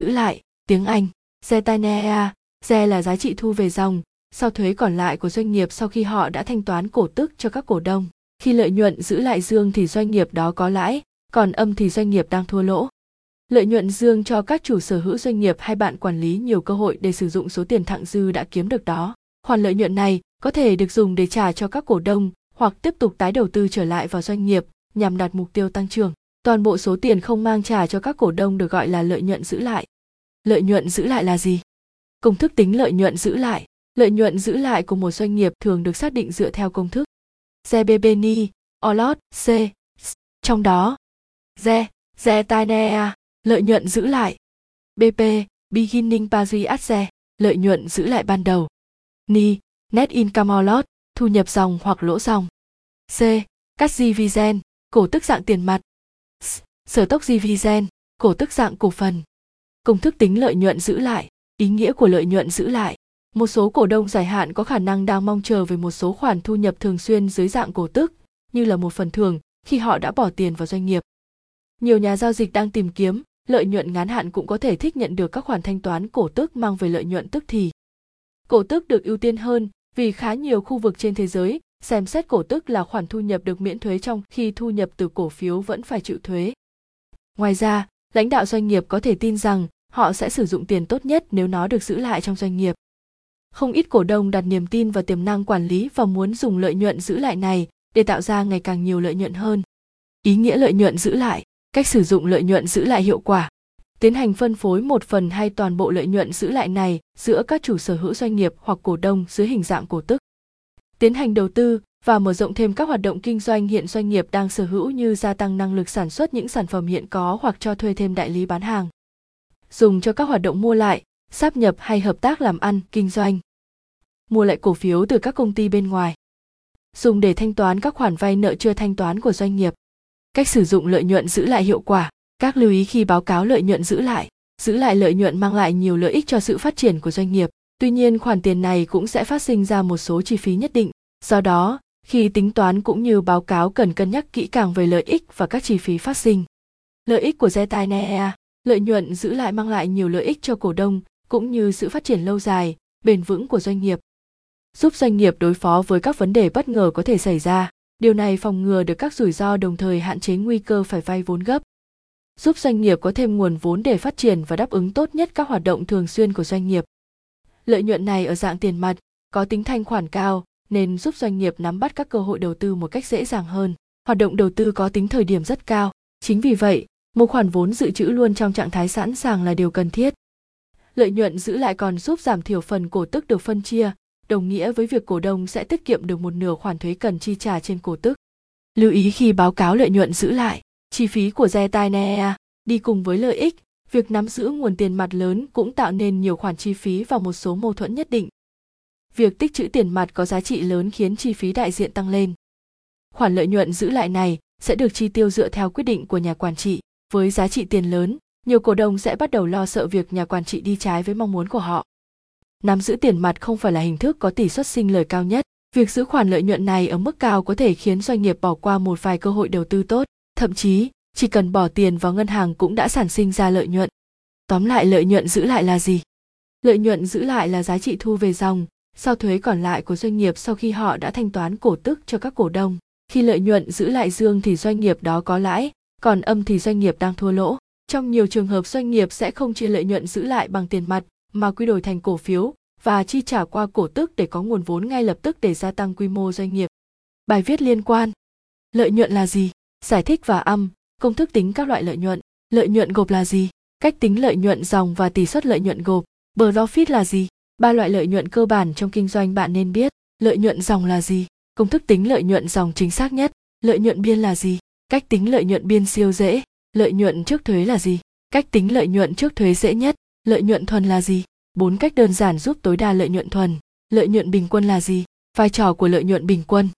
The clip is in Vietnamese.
giữ lại, tiếng anh zetanea ze là giá trị thu về dòng, sau thuế còn lại của doanh nghiệp sau khi họ đã thanh toán cổ tức cho các cổ đông. Khi lợi nhuận giữ lại dương thì doanh nghiệp đó có lãi, còn âm thì doanh nghiệp đang thua lỗ. Lợi nhuận dương cho các chủ sở hữu doanh nghiệp hay bạn quản lý nhiều cơ hội để sử dụng số tiền thặng dư đã kiếm được đó. Khoản lợi nhuận này có thể được dùng để trả cho các cổ đông hoặc tiếp tục tái đầu tư trở lại vào doanh nghiệp nhằm đạt mục tiêu tăng trưởng toàn bộ số tiền không mang trả cho các cổ đông được gọi là lợi nhuận giữ lại lợi nhuận giữ lại là gì công thức tính lợi nhuận giữ lại lợi nhuận giữ lại của một doanh nghiệp thường được xác định dựa theo công thức GBBNI, OLOT, C. Trong đó, Z Zetanea, lợi nhuận giữ lại. BP, Beginning Pari lợi nhuận giữ lại ban đầu. Ni, Net Income OLOT, thu nhập dòng hoặc lỗ dòng. C. Cắt dividend, cổ tức dạng tiền mặt. Sở tốc dividend, cổ tức dạng cổ phần. Công thức tính lợi nhuận giữ lại, ý nghĩa của lợi nhuận giữ lại. Một số cổ đông dài hạn có khả năng đang mong chờ về một số khoản thu nhập thường xuyên dưới dạng cổ tức như là một phần thưởng khi họ đã bỏ tiền vào doanh nghiệp. Nhiều nhà giao dịch đang tìm kiếm lợi nhuận ngắn hạn cũng có thể thích nhận được các khoản thanh toán cổ tức mang về lợi nhuận tức thì. Cổ tức được ưu tiên hơn vì khá nhiều khu vực trên thế giới xem xét cổ tức là khoản thu nhập được miễn thuế trong khi thu nhập từ cổ phiếu vẫn phải chịu thuế ngoài ra, lãnh đạo doanh nghiệp có thể tin rằng họ sẽ sử dụng tiền tốt nhất nếu nó được giữ lại trong doanh nghiệp. Không ít cổ đông đặt niềm tin vào tiềm năng quản lý và muốn dùng lợi nhuận giữ lại này để tạo ra ngày càng nhiều lợi nhuận hơn. Ý nghĩa lợi nhuận giữ lại, cách sử dụng lợi nhuận giữ lại hiệu quả. Tiến hành phân phối một phần hay toàn bộ lợi nhuận giữ lại này giữa các chủ sở hữu doanh nghiệp hoặc cổ đông dưới hình dạng cổ tức. Tiến hành đầu tư và mở rộng thêm các hoạt động kinh doanh hiện doanh nghiệp đang sở hữu như gia tăng năng lực sản xuất những sản phẩm hiện có hoặc cho thuê thêm đại lý bán hàng. Dùng cho các hoạt động mua lại, sáp nhập hay hợp tác làm ăn, kinh doanh. Mua lại cổ phiếu từ các công ty bên ngoài. Dùng để thanh toán các khoản vay nợ chưa thanh toán của doanh nghiệp. Cách sử dụng lợi nhuận giữ lại hiệu quả. Các lưu ý khi báo cáo lợi nhuận giữ lại. Giữ lại lợi nhuận mang lại nhiều lợi ích cho sự phát triển của doanh nghiệp. Tuy nhiên, khoản tiền này cũng sẽ phát sinh ra một số chi phí nhất định. Do đó khi tính toán cũng như báo cáo cần cân nhắc kỹ càng về lợi ích và các chi phí phát sinh. Lợi ích của Zetainea lợi nhuận giữ lại mang lại nhiều lợi ích cho cổ đông, cũng như sự phát triển lâu dài, bền vững của doanh nghiệp. Giúp doanh nghiệp đối phó với các vấn đề bất ngờ có thể xảy ra, điều này phòng ngừa được các rủi ro đồng thời hạn chế nguy cơ phải vay vốn gấp. Giúp doanh nghiệp có thêm nguồn vốn để phát triển và đáp ứng tốt nhất các hoạt động thường xuyên của doanh nghiệp. Lợi nhuận này ở dạng tiền mặt, có tính thanh khoản cao nên giúp doanh nghiệp nắm bắt các cơ hội đầu tư một cách dễ dàng hơn hoạt động đầu tư có tính thời điểm rất cao chính vì vậy một khoản vốn dự trữ luôn trong trạng thái sẵn sàng là điều cần thiết lợi nhuận giữ lại còn giúp giảm thiểu phần cổ tức được phân chia đồng nghĩa với việc cổ đông sẽ tiết kiệm được một nửa khoản thuế cần chi trả trên cổ tức. Lưu ý khi báo cáo lợi nhuận giữ lại, chi phí của Zetainea đi cùng với lợi ích, việc nắm giữ nguồn tiền mặt lớn cũng tạo nên nhiều khoản chi phí và một số mâu thuẫn nhất định. Việc tích trữ tiền mặt có giá trị lớn khiến chi phí đại diện tăng lên. Khoản lợi nhuận giữ lại này sẽ được chi tiêu dựa theo quyết định của nhà quản trị. Với giá trị tiền lớn, nhiều cổ đông sẽ bắt đầu lo sợ việc nhà quản trị đi trái với mong muốn của họ. Nắm giữ tiền mặt không phải là hình thức có tỷ suất sinh lời cao nhất. Việc giữ khoản lợi nhuận này ở mức cao có thể khiến doanh nghiệp bỏ qua một vài cơ hội đầu tư tốt. Thậm chí chỉ cần bỏ tiền vào ngân hàng cũng đã sản sinh ra lợi nhuận. Tóm lại lợi nhuận giữ lại là gì? Lợi nhuận giữ lại là giá trị thu về dòng sau thuế còn lại của doanh nghiệp sau khi họ đã thanh toán cổ tức cho các cổ đông khi lợi nhuận giữ lại dương thì doanh nghiệp đó có lãi còn âm thì doanh nghiệp đang thua lỗ trong nhiều trường hợp doanh nghiệp sẽ không chia lợi nhuận giữ lại bằng tiền mặt mà quy đổi thành cổ phiếu và chi trả qua cổ tức để có nguồn vốn ngay lập tức để gia tăng quy mô doanh nghiệp. Bài viết liên quan Lợi nhuận là gì? Giải thích và âm, công thức tính các loại lợi nhuận. Lợi nhuận gộp là gì? Cách tính lợi nhuận dòng và tỷ suất lợi nhuận gộp. Profit là gì? Ba loại lợi nhuận cơ bản trong kinh doanh bạn nên biết. Lợi nhuận dòng là gì? Công thức tính lợi nhuận dòng chính xác nhất. Lợi nhuận biên là gì? Cách tính lợi nhuận biên siêu dễ. Lợi nhuận trước thuế là gì? Cách tính lợi nhuận trước thuế dễ nhất lợi nhuận thuần là gì bốn cách đơn giản giúp tối đa lợi nhuận thuần lợi nhuận bình quân là gì vai trò của lợi nhuận bình quân